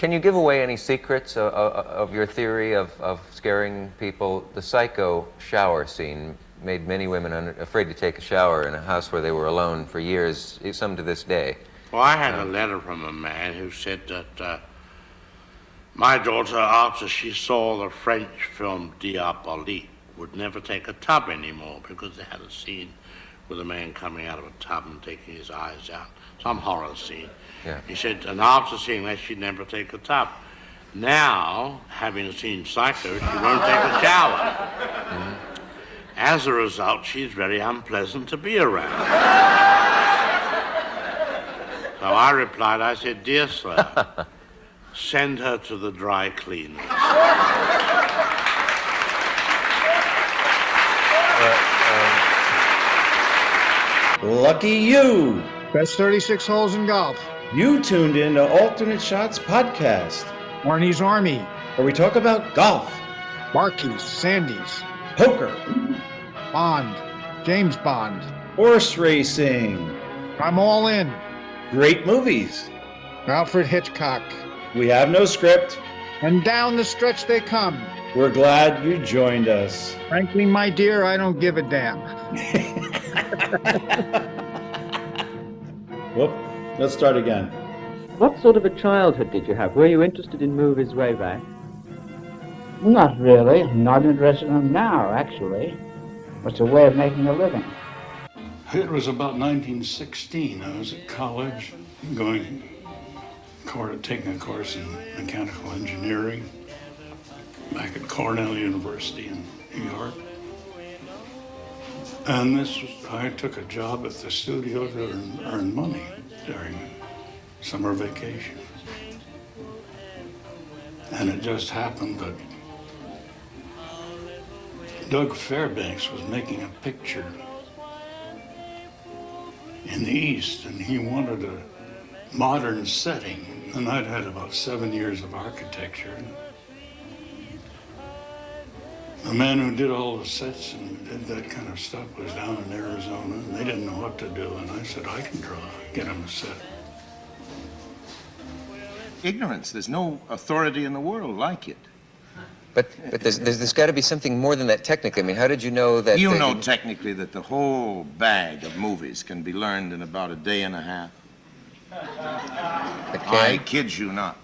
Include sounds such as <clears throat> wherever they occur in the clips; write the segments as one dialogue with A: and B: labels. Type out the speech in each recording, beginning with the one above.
A: Can you give away any secrets of, of your theory of, of scaring people? The psycho shower scene made many women un- afraid to take a shower in a house where they were alone for years, some to this day.
B: Well, I had a letter from a man who said that uh, my daughter, after she saw the French film Diabolique, would never take a tub anymore because they had a scene with a man coming out of a tub and taking his eyes out, some horror scene.
A: Yeah.
B: He said, and after seeing that, she'd never take a tub. Now, having seen Psycho, she won't take a shower. Mm-hmm. As a result, she's very unpleasant to be around. <laughs> so I replied, I said, Dear sir, <laughs> send her to the dry cleaners. <laughs>
C: Um, Lucky you!
D: Best 36 holes in golf.
C: You tuned in to Alternate Shots Podcast,
D: Arnie's Army.
C: where we talk about golf,
D: Marquis, Sandys,
C: poker,
D: Bond, James Bond.
C: horse racing,
D: I'm all in.
C: great movies.
D: Alfred Hitchcock.
C: We have no script.
D: And down the stretch they come.
C: We're glad you joined us.
D: Frankly, my dear, I don't give a damn. <laughs> <laughs>
C: Whoop. Let's start again.
E: What sort of a childhood did you have? Were you interested in movies way back?
F: Not really. Not interested in them now, actually. It's a way of making a living.
G: It was about 1916. I was at college, going, taking a course in mechanical engineering back at Cornell University in New York. And this was, I took a job at the studio to earn, earn money during summer vacation. And it just happened that Doug Fairbanks was making a picture in the East, and he wanted a modern setting. And I'd had about seven years of architecture. The man who did all the sets and did that kind of stuff was down in Arizona, and they didn't know what to do. And I said, I can draw, get him a set.
H: ignorance. There's no authority in the world like it.
A: But, but there's, there's, there's got to be something more than that technically. I mean, how did you know that?
H: You know technically that the whole bag of movies can be learned in about a day and a half. I kid you not.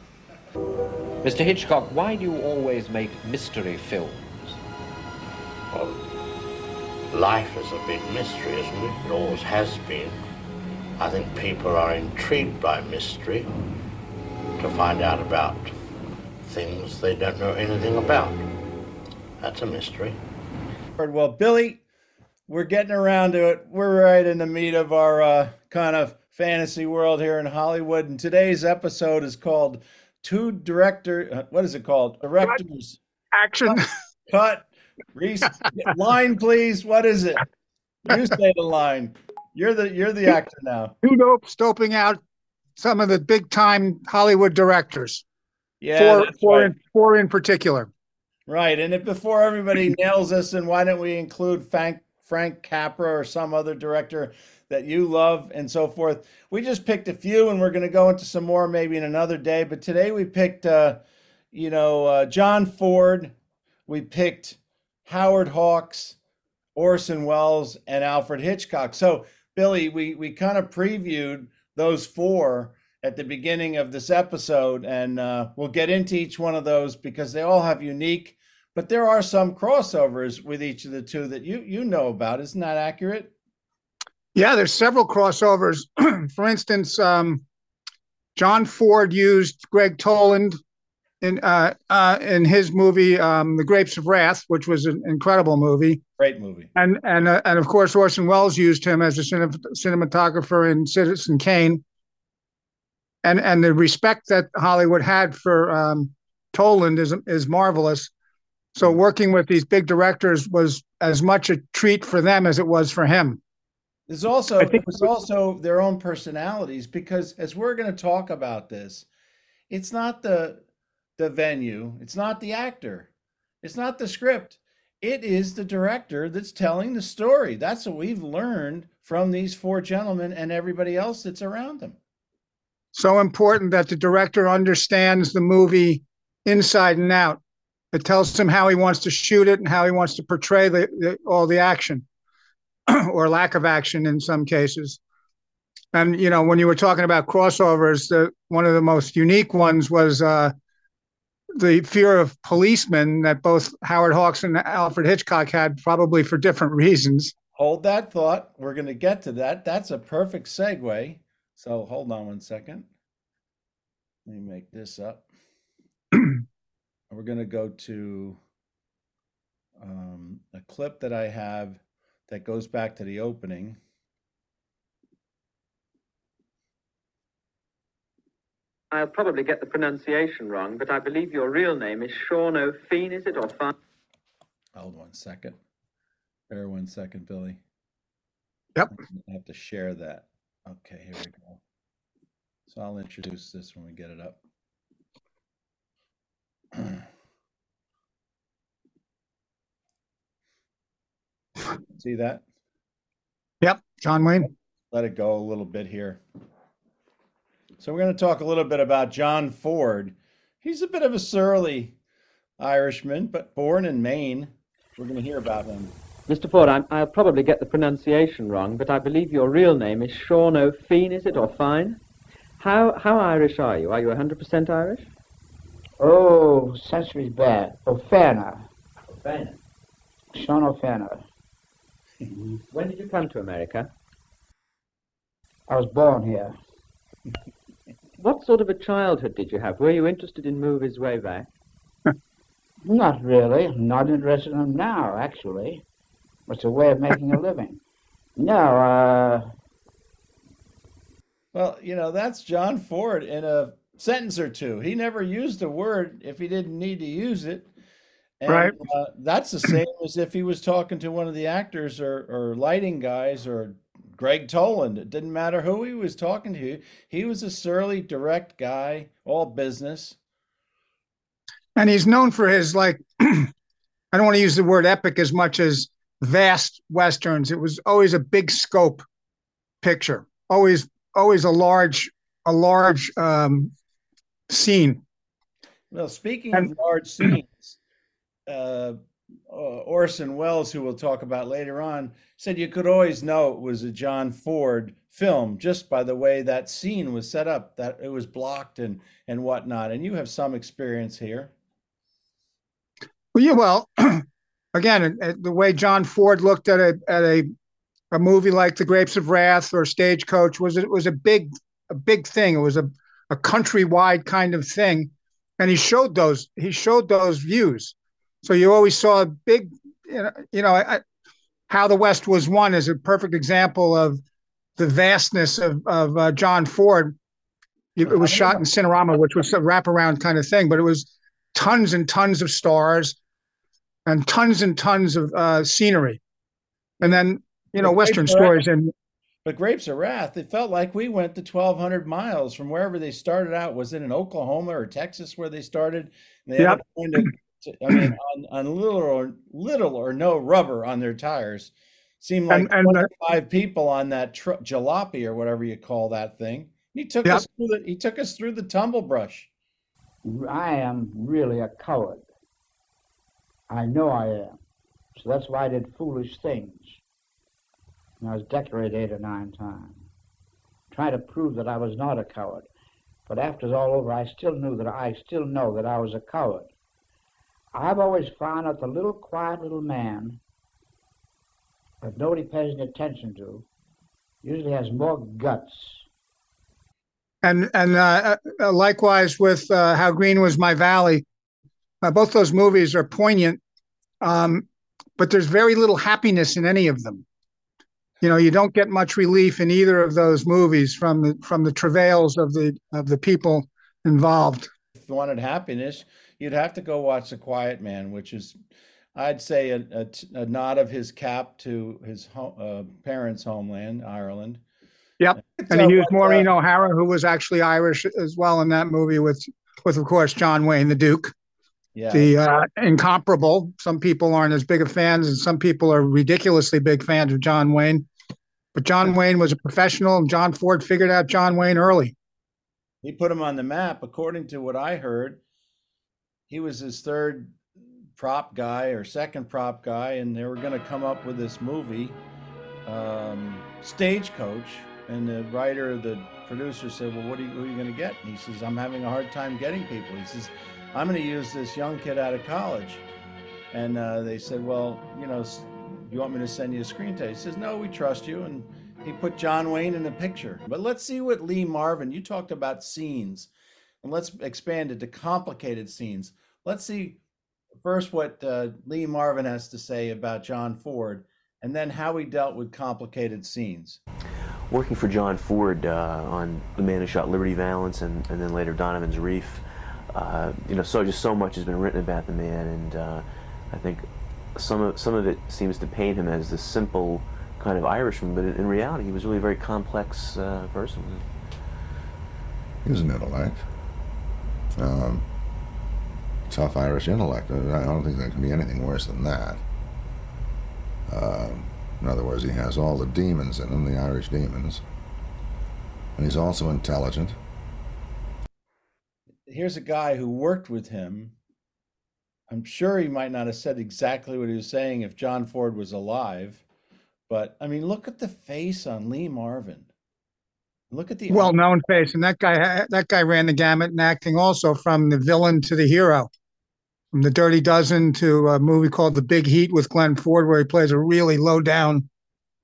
I: Mr. Hitchcock, why do you always make mystery films?
B: Well, life is a big mystery, isn't it? It always has been. I think people are intrigued by mystery to find out about things they don't know anything about. That's a mystery.
C: Well, Billy, we're getting around to it. We're right in the meat of our uh, kind of fantasy world here in Hollywood. And today's episode is called Two Director. uh, What is it called? Directors.
D: Action.
C: Cut. Reese, line, please. What is it? You say the line. You're the you're the actor now.
D: Two dope stoping out some of the big time Hollywood directors.
C: Yeah,
D: four, four,
C: right.
D: in, four in particular.
C: Right, and if before everybody nails us, and why don't we include Frank Frank Capra or some other director that you love and so forth? We just picked a few, and we're going to go into some more maybe in another day. But today we picked, uh, you know, uh, John Ford. We picked Howard Hawks, Orson Welles, and Alfred Hitchcock. So Billy, we we kind of previewed those four at the beginning of this episode, and uh, we'll get into each one of those because they all have unique, but there are some crossovers with each of the two that you you know about. Isn't that accurate?
D: Yeah, there's several crossovers. <clears throat> For instance, um, John Ford used Gregg Toland in uh, uh, in his movie um, The Grapes of Wrath, which was an incredible movie,
C: Great movie.
D: and and uh, and of course Orson Welles used him as a cine- cinematographer in Citizen Kane. And and the respect that Hollywood had for um, Toland is is marvelous. So working with these big directors was as much a treat for them as it was for him.
C: There's also
D: I think-
C: there's also their own personalities because as we're going to talk about this, it's not the the venue, it's not the actor, it's not the script. It is the director that's telling the story. That's what we've learned from these four gentlemen and everybody else that's around them.
D: So important that the director understands the movie inside and out. It tells him how he wants to shoot it and how he wants to portray the, the all the action <clears throat> or lack of action in some cases. And you know, when you were talking about crossovers, the one of the most unique ones was uh, the fear of policemen that both Howard Hawks and Alfred Hitchcock had, probably for different reasons.
C: Hold that thought. We're going to get to that. That's a perfect segue. So hold on one second. Let me make this up. <clears throat> We're going to go to um, a clip that I have that goes back to the opening.
E: I'll probably get the pronunciation wrong, but I believe your real name is Sean O'Fean, is it, or Fine?
C: Hold one second. Bear one second, Billy.
D: Yep.
C: I have to share that. Okay, here we go. So I'll introduce this when we get it up. <clears throat> See that?
D: Yep, John Wayne.
C: Let it go a little bit here. So we're going to talk a little bit about John Ford. He's a bit of a surly Irishman, but born in Maine. We're going to hear about him.
E: Mr. Ford, I'm, I'll probably get the pronunciation wrong, but I believe your real name is Sean O'Fean, is it, or Fine? How, how Irish are you? Are you 100% Irish?
F: Oh, centuries back. O'Fana.
E: O'Fean.
F: Sean O'Fana.
E: When did you come to America?
F: I was born here.
E: What sort of a childhood did you have? Were you interested in movies way back? <laughs>
F: Not really. Not interested in them now, actually. It's a way of making a living. No, uh,
C: Well, you know, that's John Ford in a sentence or two. He never used a word if he didn't need to use it. And,
D: Right.
C: Uh, that's the same as if he was talking to one of the actors or, or lighting guys or Gregg Toland. It didn't matter who he was talking to. He was a surly, direct guy, all business.
D: and he's known for his like <clears throat> i don't want to use the word epic as much as vast westerns it was always a big scope picture always always a large a large um scene
C: Well, speaking
D: And-
C: of large scenes, uh, uh, Uh, Orson Welles, who we'll talk about later on, said you could always know it was a John Ford film just by the way that scene was set up, that it was blocked and and whatnot. And you have some experience here.
D: well yeah well <clears throat> again the way john ford looked at a at a a movie like the grapes of wrath or stagecoach was it was a big a big thing it was a a countrywide kind of thing and he showed those he showed those views so you always saw a big you know, I, how the west was won is a perfect example of the vastness of of uh, john ford it, it was shot in cinerama which was a wraparound kind of thing but it was tons and tons of stars and tons and tons of uh, scenery and then you know western
C: Grapes of Wrath-
D: stories and
C: But Grapes of Wrath, it felt like we went to 1,200 miles from wherever they started out. Was it in Oklahoma or Texas where they started? And they
D: Yep.
C: ended up going to, to- I mean, on, on little or little or no rubber on their tires. Seemed like
D: And- and,
C: 25 people on that tr- jalopy or whatever you call that thing. He took
D: Yep.
C: us through the he took us through the tumble brush.
F: I am really a coward. I know I am. So that's why I did foolish things. And I was decorated eight or nine times. Trying to prove that I was not a coward. But after it's all over, I still knew that I still know that I was a coward. I've always found that the little quiet little man that nobody pays any attention to. Usually has more guts.
D: and and uh, uh, likewise with uh, how green was my valley. Uh, both those movies are poignant um, but there's very little happiness in any of them. You know you don't get much relief in either of those movies from the from the travails of the of the people involved.
C: If you wanted happiness, you'd have to go watch The Quiet Man, which is, I'd say, a nod of his cap to his uh, parents' homeland, Ireland.
D: Yep. And
C: uh,
D: he used
C: uh,
D: maureen o'hara who was actually irish as well in that movie with with of course john wayne the duke
C: yeah.
D: the uh, incomparable. Some people aren't as big of fans, and some people are ridiculously big fans of John Wayne. But John Wayne was a professional, and John Ford figured out John Wayne early.
C: He put him on the map. According to what I heard, he was his third prop guy or second prop guy, and they were going to come up with this movie, um, Stagecoach. And the writer, the producer said, Well, what are you, you going to get? And he says, I'm having a hard time getting people. He says, I'm going to use this young kid out of college. And uh, they said, Well, you know, you want me to send you a screen test? He says, No, we trust you. And he put John Wayne in the picture. But let's see what Lee Marvin, you talked about scenes, and let's expand it to complicated scenes. Let's see first what uh, Lee Marvin has to say about John Ford, and then how he dealt with complicated scenes.
J: working for John Ford uh, on The Man Who Shot Liberty Valance and, and then later Donovan's Reef. Uh, you know, so just so much has been written about the man, and uh, I think some of some of it seems to paint him as this simple kind of Irishman, but in, in reality, he was really a very complex uh, person.
K: He was an intellect. Um, tough Irish intellect. I don't think there can be anything worse than that. Um, in other words, he has all the demons in him, the Irish demons. And he's also intelligent.
C: Here's a guy who worked with him. I'm sure he might not have said exactly what he was saying if John Ford was alive, but I mean, look at the face on Lee Marvin. Look at the
D: Well known face. And that guy that guy ran the gamut in acting also from the villain to the hero. From the Dirty Dozen to a movie called The Big Heat with Glenn Ford, where he plays a really low down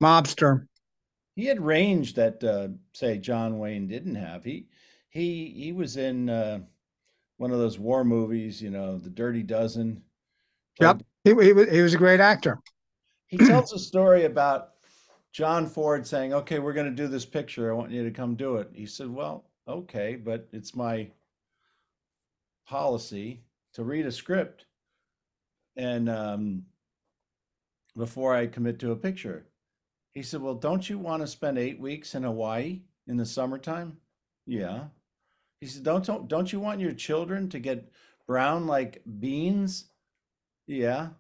D: mobster.
C: he had range that uh, say John Wayne didn't have. He he he was in uh, one of those war movies, you know, The Dirty Dozen.
D: Yep. He, he, was, he was a great actor.
C: He tells a story about John Ford saying, "Okay, we're going to do this picture. I want you to come do it." He said, "Well, okay, but it's my policy to read a script and um, before I commit to a picture." He said, "Well, don't you want to spend eight weeks in Hawaii in the summertime?" Yeah. He said, "Don't don't, don't you want your children to get brown like beans?" Yeah.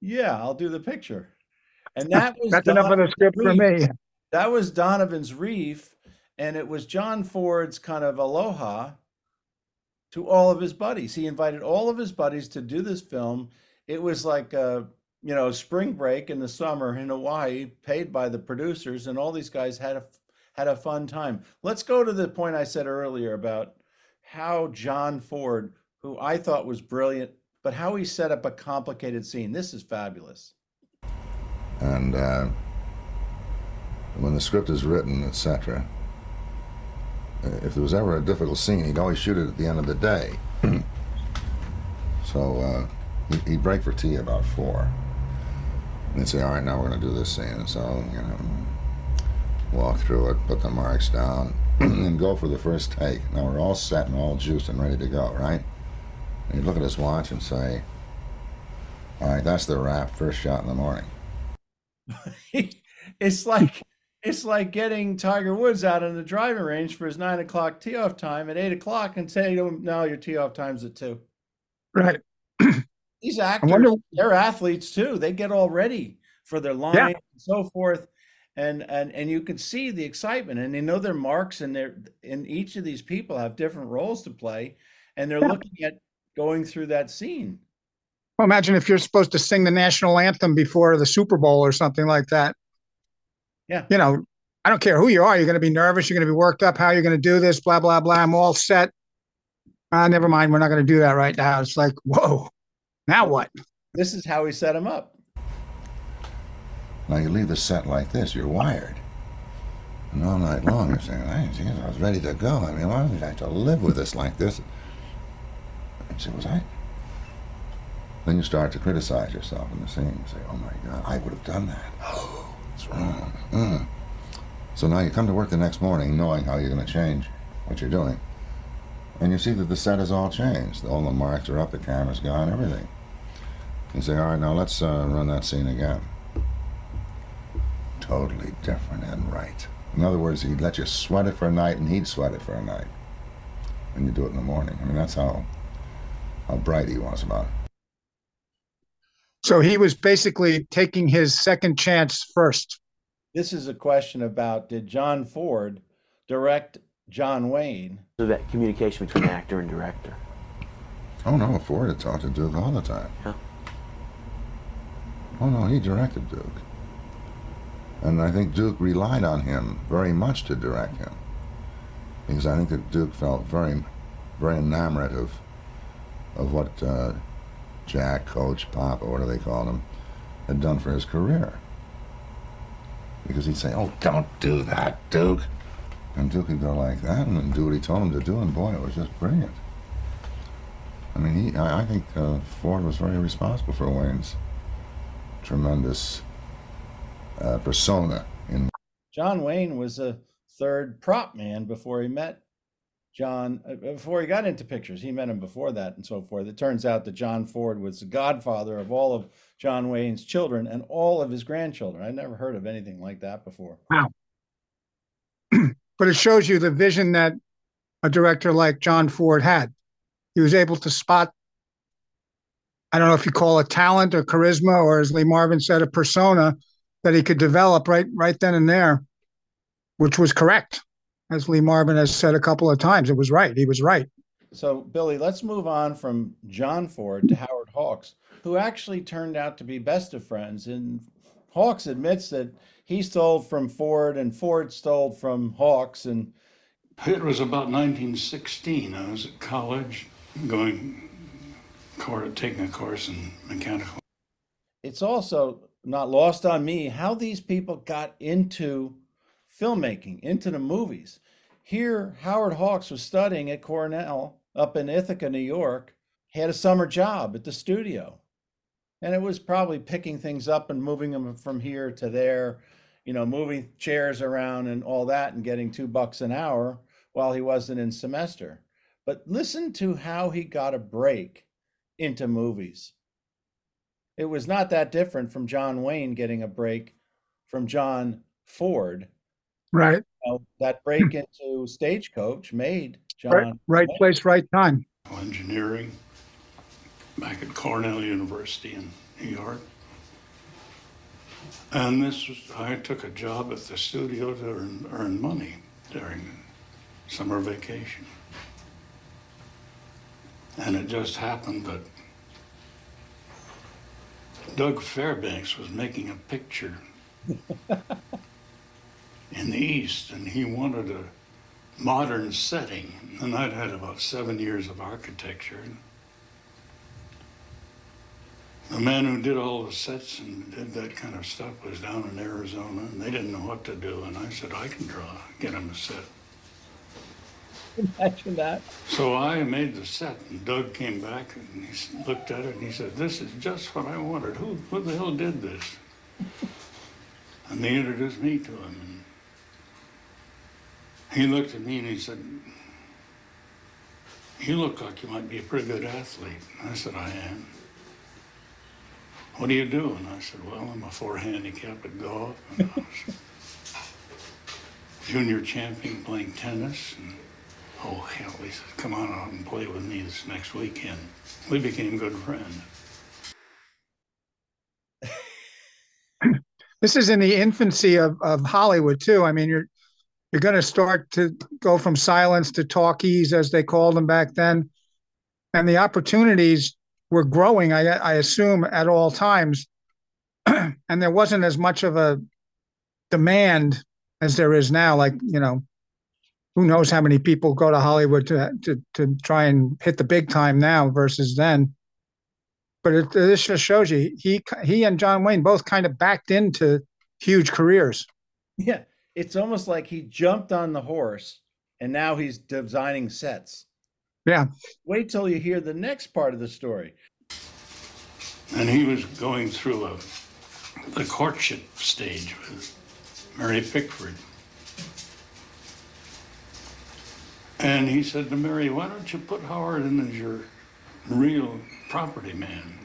C: Yeah, I'll do the picture. And that was
D: That's enough of the script for me.
C: That was Donovan's Reef, and it was John Ford's kind of aloha to all of his buddies. He invited all of his buddies to do this film. It was like a you know spring break in the summer in Hawaii, paid by the producers, and all these guys had a had a fun time. Let's go to the point I said earlier about how John Ford, who I thought was brilliant, but how he set up a complicated scene. This is fabulous.
K: And uh, when the script is written, etc., if there was ever a difficult scene, he'd always shoot it at the end of the day. so uh, he- he'd break for tea about four. And he'd say, all right, now we're going to do this scene. So, you know, walk through it, put the marks down, <clears throat> and go for the first take. Now we're all set and all juiced and ready to go, right? And he'd look at his watch and say, all right, that's the wrap, first shot in the morning. <laughs>
C: it's like it's like getting Tiger Woods out on the driving range for his nine o'clock tee off time at eight o'clock and saying to him, "No, your tee off time's at two.
D: Right. <clears throat>
C: These actors,
D: wonder,
C: they're athletes too. They get all ready for their line and so forth, and and and you can see the excitement, and they know their marks, and they're and each of these people have different roles to play, and they're
D: Yeah.
C: looking at going through that scene.
D: Well, imagine if you're supposed to sing the national anthem before the Super Bowl or something like that.
C: Yeah.
D: You know, I don't care who you are. You're going to be nervous. You're going to be worked up. How you're going to do this? Blah blah blah. I'm all set. Ah, never mind. We're not going to do that right now. It's like, whoa. Now what?
C: This is how we set him up.
K: Now you leave the set like this, you're wired. And all night long you're saying, hey, geez, I was ready to go. I mean, why did I have to live with this like this? And she was I. Then you start to criticize yourself in the scene. Say, oh my God, I would have done that. Oh, <gasps> it's wrong. Mm. So now you come to work the next morning knowing how you're going to change what you're doing. And you see that the set has all changed. All the marks are up, the camera's gone, everything. You say, all right, now let's uh, run that scene again totally different and right. In other words, he'd let you sweat it for a night, and he'd sweat it for a night, and you do it in the morning. I mean, that's how how bright he was about it.
D: So he was basically taking his second chance first.
C: This is a question about did John Ford direct John Wayne.
J: So that communication between actor and director.
K: Oh no, Ford had talked to Duke all the time.
J: Yeah.
K: Oh no, he directed Duke. And I think Duke relied on him very much to direct him. Because I think that Duke felt very, very enamored of, of what uh, Jack, Coach, Pop, or what do they call him, had done for his career. Because he'd say, "Oh, don't do that, Duke," and Duke would go like that and do what he told him to do, and boy, it was just brilliant. I mean, he, I, I think uh, Ford was very responsible for Wayne's tremendous uh, persona in
C: John Wayne was a third prop man before he met John, uh, before he got into pictures. He met him before that and so forth. It turns out that John Ford was the godfather of all of John Wayne's children and all of his grandchildren. I'd never heard of anything like that before.
D: Wow. <clears throat> but it shows you the vision that a director like John Ford had. He was able to spot, I don't know if you call it talent or charisma, or as Lee Marvin said, a persona that he could develop right right then and there, which was correct. As Lee Marvin has said a couple of times, it was right. He was right.
C: So, Billy, let's move on from John Ford to Howard Hawks, who actually turned out to be best of friends. And Hawks admits that he stole from Ford and Ford stole from Hawks. And
G: It was about 1916. I was at college going, cour- taking a course in mechanical.
C: it's also not lost on me how these people got into filmmaking, into the movies. Here, Howard Hawks was studying at Cornell up in Ithaca, New York. Had a summer job at the studio. And it was probably picking things up and moving them from here to there, you know, moving chairs around and all that and getting two bucks an hour while he wasn't in semester. But listen to how he got a break into movies. It was not that different from John Wayne getting a break from John Ford.
D: Right.
C: You know, that break into Stagecoach made John
D: Right, right place, right time.
G: engineering back at Cornell University in New York. And this was, I took a job at the studio to earn, earn money during summer vacation. And it just happened that Doug Fairbanks was making a picture <laughs> in the East, and he wanted a modern setting. And I'd had about seven years of architecture. The man who did all the sets and did that kind of stuff was down in Arizona, and they didn't know what to do. And I said, I can draw, get him a set.
C: Imagine that.
G: So I made the set, and Doug came back and he looked at it and he said, "This is just what I wanted. Who, who the hell did this?" And they introduced me to him. He looked at me and he said, "You look like you might be a pretty good athlete." I said, "I am." What do you do? And I said, "Well, I'm a four handicap at golf, and I was junior champion playing tennis." And, Oh, hell, he said, come on out and play with me this next weekend. We became good friends. <laughs>
D: This is in the infancy of, of Hollywood too. I mean, you're you're going to start to go from silence to talkies, as they called them back then, and the opportunities were growing. I I assume at all times, <clears throat> and there wasn't as much of a demand as there is now. Like you know, who knows how many people go to Hollywood to to to try and hit the big time now versus then. But it, this just shows you he he and John Wayne both kind of backed into huge careers.
C: Yeah. It's almost like he jumped on the horse and now he's designing sets.
D: Yeah.
C: Wait till you hear the next part of the story.
G: And he was going through a, the courtship stage with Mary Pickford. And he said to Mary, why don't you put Howard in as your real property man?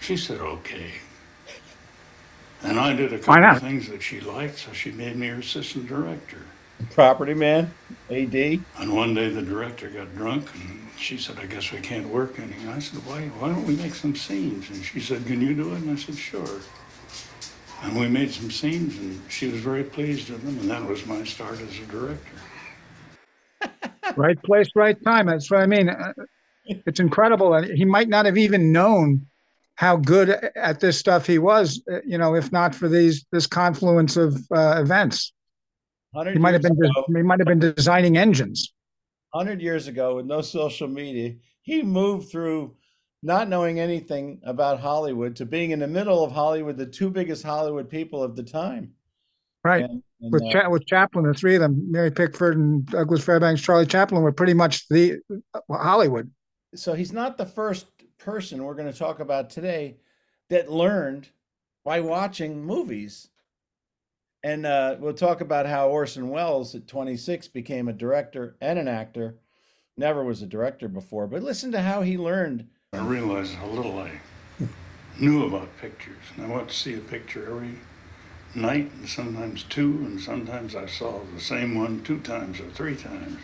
G: She said, okay. And I did a
D: Why
G: couple
D: not?
G: of things that she liked, so she made me her assistant director.
C: Property man, AD.
G: And one day the director got drunk and she said, I guess we can't work any. And I said, why, why don't we make some scenes? And she said, can you do it? And I said, sure. And we made some scenes and she was very pleased with them and that was my start as a director. <laughs>
D: Right place, right time. That's what I mean. Uh, It's incredible. And he might not have even known how good at this stuff he was, uh, you know, if not for these this confluence of uh, events. He might have been
C: ago-
D: he might have been designing engines.
C: 100 years ago with no social media, he moved through not knowing anything about Hollywood to being in the middle of Hollywood, the two biggest Hollywood people of the time.
D: Right.
C: And- and,
D: with
C: uh,
D: Cha- with Chaplin, the three of them, Mary Pickford and Douglas Fairbanks, Charlie Chaplin, were pretty much the uh, Hollywood.
C: so he's not the first person we're going to talk about today that learned by watching movies. And uh, we'll talk about how Orson Welles at 26 became a director and an actor. Never was a director before, but listen to how he learned.
G: I realized how little I knew about pictures. And I went to see a picture every night, and sometimes two, and sometimes I saw the same one two times or three times.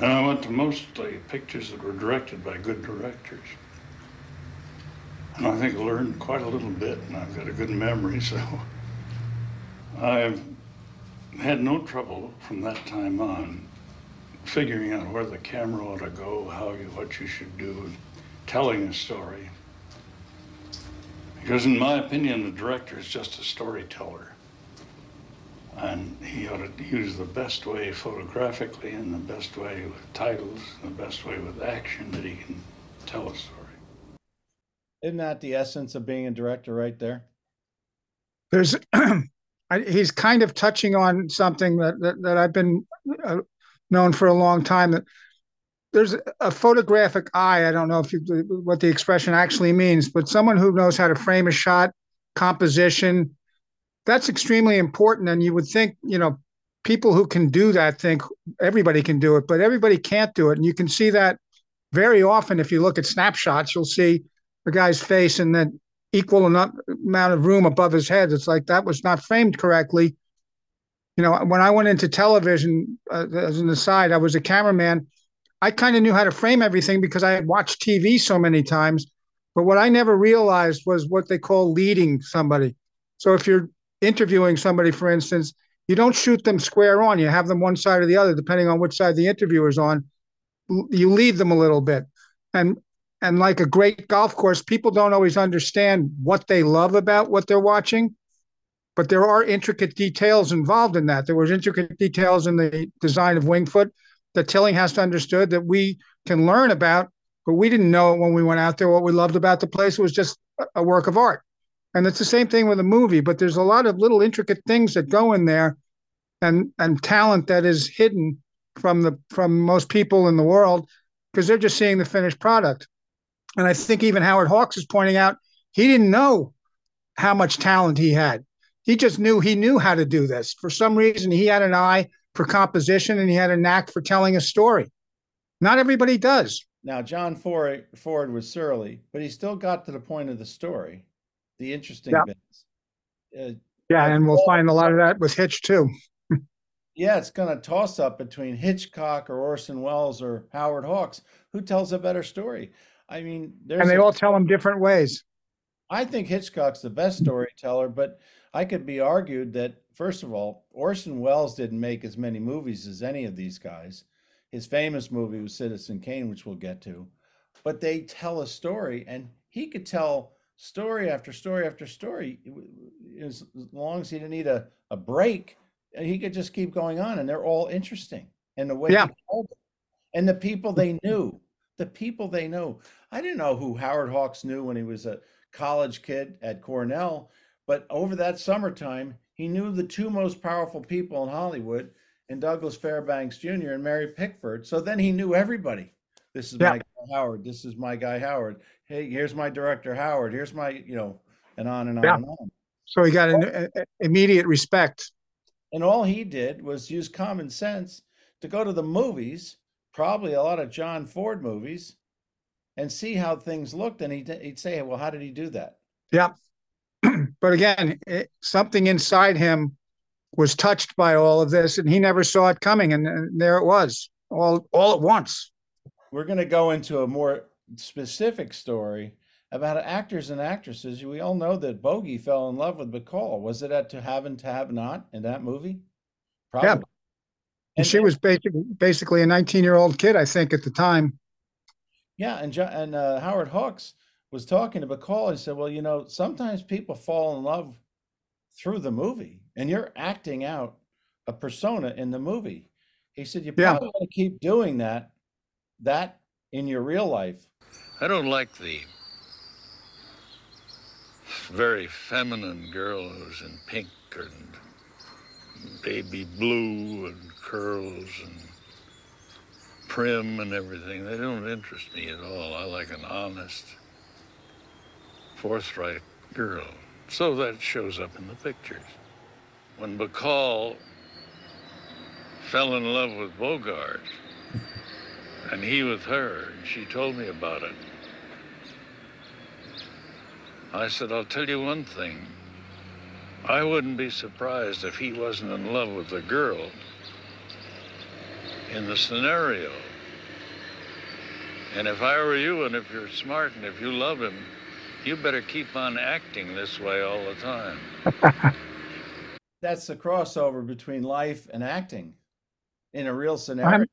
G: And I went to mostly pictures that were directed by good directors. And I think I learned quite a little bit, and I've got a good memory, so <laughs> I've had no trouble from that time on figuring out where the camera ought to go, how you, what you should do, and telling a story. Because in my opinion, the director is just a storyteller. And he ought to use the best way photographically and the best way with titles, the best way with action that he can tell a story.
C: Isn't that the essence of being a director right there?
D: There's, <clears throat> he's kind of touching on something that that, that I've been uh, known for a long time. That there's a photographic eye. I don't know if you, what the expression actually means, but someone who knows how to frame a shot, composition, that's extremely important. And you would think, you know, people who can do that think everybody can do it, but everybody can't do it. And you can see that very often if you look at snapshots, you'll see the guy's face and then equal amount of room above his head. It's like that was not framed correctly. You know, when I went into television, uh, as an aside, I was a cameraman. I kind of knew how to frame everything because I had watched TV so many times. But what I never realized was what they call leading somebody. So if you're interviewing somebody, for instance, you don't shoot them square on. You have them one side or the other, depending on which side the interviewer's on. You lead them a little bit. And and like a great golf course, people don't always understand what they love about what they're watching, but there are intricate details involved in that. There was intricate details in the design of Winged Foot that Tillinghast understood that we can learn about, but we didn't know it when we went out there. What we loved about the place was just a work of art. And it's the same thing with a movie, but there's a lot of little intricate things that go in there and and talent that is hidden from the from most people in the world because they're just seeing the finished product. And I think even Howard Hawks is pointing out he didn't know how much talent he had. He just knew he knew how to do this. For some reason, he had an eye for composition and he had a knack for telling a story. Not everybody does.
C: Now, John Ford, Ford was surly, but he still got to the point of the story, the interesting
D: Yeah.
C: bits. Uh,
D: Yeah, and we'll find a lot of that with Hitch too.
C: yeah, it's going to toss up between Hitchcock or Orson Welles or Howard Hawks. Who tells a better story? I mean, there's
D: And they
C: a-
D: all tell them different ways.
C: I think Hitchcock's the best storyteller, but I could be argued that first of all, Orson Welles didn't make as many movies as any of these guys. His famous movie was Citizen Kane, which we'll get to, but they tell a story, and he could tell story after story after story as long as he didn't need a, a break. and He could just keep going on, and they're all interesting. And the way
D: Yeah.
C: he told it, and the people they <laughs> knew, the people they know. I didn't know who Howard Hawks knew when he was a college kid at Cornell, but over that summertime, he knew the two most powerful people in Hollywood, and Douglas Fairbanks Jr. and Mary Pickford. So then he knew everybody. This is
D: Yeah.
C: my guy Howard. This is my guy Howard. Hey, here's my director Howard. Here's my, you know, and on and on
D: Yeah.
C: and on.
D: So he got an a- immediate respect.
C: And all he did was use common sense to go to the movies, probably a lot of John Ford movies, and see how things looked. And he'd, he'd say, well, how did he do that?
D: Yeah. <clears throat> but again, it, something inside him was touched by all of this, and he never saw it coming, and, and there it was, all all at once.
C: We're going to go into a more specific story about actors and actresses. We all know that Bogey fell in love with Bacall. Was it at To Have and To Have Not in that movie? Probably.
D: And she was basically basically a 19 year old kid, I think, at the time.
C: Yeah, and and uh, Howard Hawks was talking to Bacall. He said, "Well, you know, sometimes people fall in love through the movie, and you're acting out a persona in the movie." He said, "You
D: Yeah.
C: probably want to keep doing that, that in your real life."
G: I don't like the very feminine girl who's in pink and baby blue and curls and prim and everything. They don't interest me at all. I like an honest, forthright girl. So that shows up in the pictures. When Bacall fell in love with Bogart, and he with her, and she told me about it. I said, I'll tell you one thing. I wouldn't be surprised if he wasn't in love with the girl in the scenario. And if I were you, and if you're smart, and if you love him, you better keep on acting this way all the time. <laughs>
C: That's the crossover between life and acting in a real scenario.
D: I'm-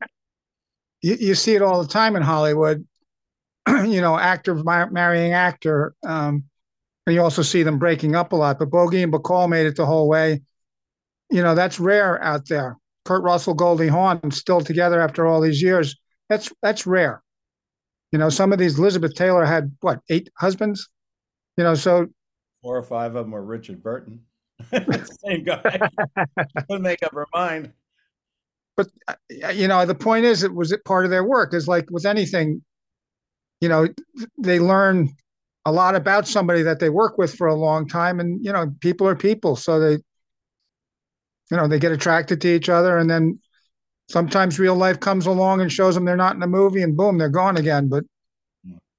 D: You, you see it all the time in Hollywood. <clears throat> you know, actor mar- marrying actor. Um, and you also see them breaking up a lot. But Bogey and Bacall made it the whole way. You know, that's rare out there. Kurt Russell, Goldie Hawn, still together after all these years. That's that's rare. You know, some of these Elizabeth Taylor had what eight husbands. You know, so
C: Four or five of them were Richard Burton. <laughs> Same guy. <laughs> Couldn't make up her mind.
D: But uh, you know the point is it was it part of their work. Is like with anything you know they learn a lot about somebody that they work with for a long time and you know people are people. So they you know they get attracted to each other and then sometimes real life comes along and shows them they're not in the movie and boom they're gone again. But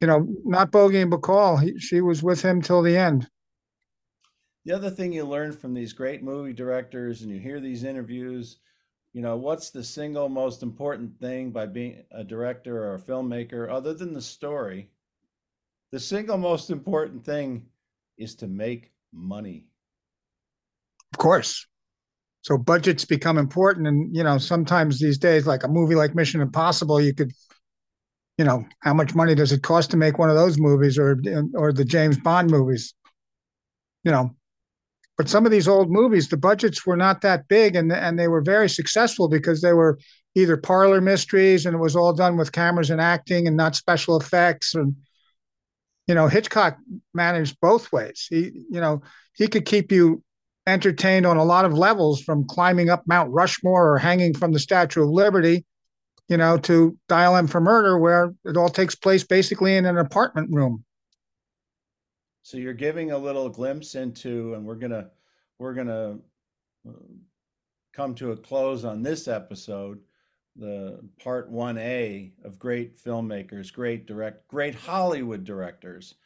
D: you know not bogey and bacall. He, she was with him till the end.
C: The other thing you learn from these great movie directors and you hear these interviews, you know, what's the single most important thing by being a director or a filmmaker other than the story? The single most important thing is to make money.
D: Of course. So budgets become important, and you know sometimes these days, like a movie like Mission Impossible, you could, you know, how much money does it cost to make one of those movies, or or the James Bond movies? You know, but some of these old movies, the budgets were not that big, and and they were very successful because they were either parlor mysteries, and it was all done with cameras and acting, and not special effects, and you know Hitchcock managed both ways. He, you know, he could keep you entertained on a lot of levels from climbing up Mount Rushmore or hanging from the Statue of Liberty, you know, to Dial M for Murder, where it all takes place basically in an apartment room.
C: So you're giving a little glimpse into, and we're gonna we're gonna uh, come to a close on this episode, the part one A of great filmmakers, great direct, great Hollywood directors,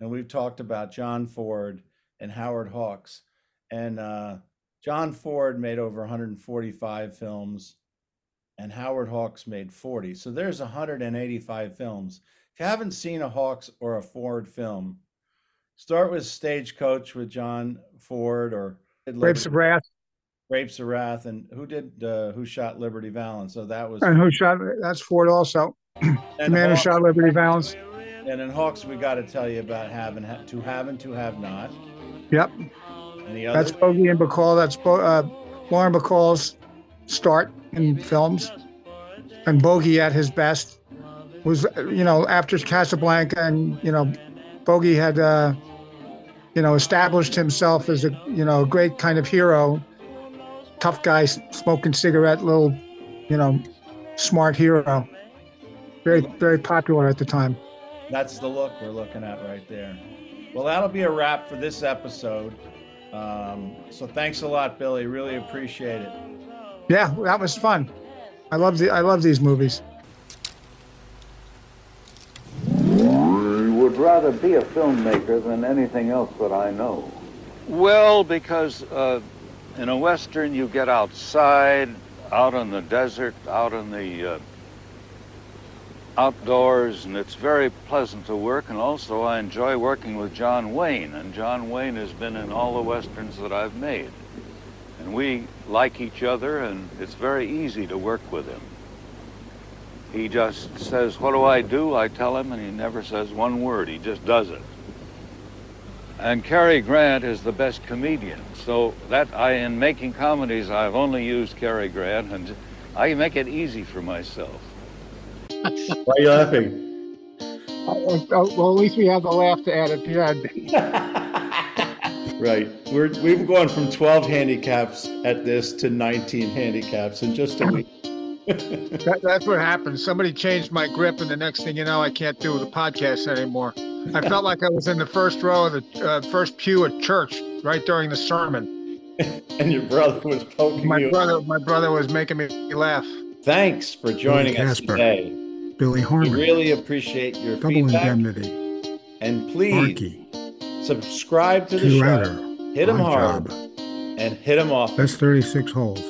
C: and we've talked about John Ford and Howard Hawks, and uh, John Ford made over 145 films, and Howard Hawks made 40. So there's 185 films. If you haven't seen a Hawks or a Ford film, start with Stagecoach with John Ford or
D: Grapes of Wrath.
C: Grapes of Wrath, and who did uh, who shot Liberty Valance? So that was
D: And who shot that's Ford also. the
C: And
D: man who shot Liberty Valance.
C: And in Hawks, we got to tell you about having ha- to have and to have not.
D: Yep.
C: Any other?
D: That's Bogey and Bacall. That's Bo- uh, Lauren Bacall's start in films. And Bogey at his best was, you know, after Casablanca and, you know, Bogey had, uh, you know, established himself as a, you know, great kind of hero, tough guy, smoking cigarette, little, you know, smart hero. Very, very popular at the time.
C: That's the look we're looking at right there. Well, that'll be a wrap for this episode. Um, so thanks a lot, Billy. Really appreciate it.
D: Yeah, that was fun. I love the, I love these movies.
L: would rather be a filmmaker than anything else that I know.
M: Well, because uh, in a Western, you get outside, out in the desert, out in the uh, outdoors, and it's very pleasant to work. And also, I enjoy working with John Wayne, and John Wayne has been in all the Westerns that I've made. And
G: And we like each other, and it's very easy to work with him. He just says, What do I do? I tell him, and he never says one word. He just does it. And Cary Grant is the best comedian. So that I, in making comedies, I've only used Cary Grant, and I make it easy for myself.
C: Why are you laughing?
D: Uh, uh, well, at least we have the laugh to add at the end.
C: Right. We're we've gone from 12 handicaps at this to 19 handicaps in just a week.
D: That, that's what happened. Somebody changed my grip, and the next thing you know, I can't do the podcast anymore. I <laughs> felt like I was in the first row of the uh, first pew at church, right during the sermon.
C: and your brother was poking
D: My
C: you.
D: brother, my brother was making me laugh.
C: Thanks for joining us
D: Casper.
C: today.
N: Billy
C: We
N: Harmon,
C: really appreciate your
N: Double
C: feedback.
N: Indemnity,
C: And please
N: Arky,
C: subscribe to the
N: Two
C: show.
N: Router,
C: Hit
N: him
C: hard
N: Job.
C: and hit him off.
N: That's 36 holes.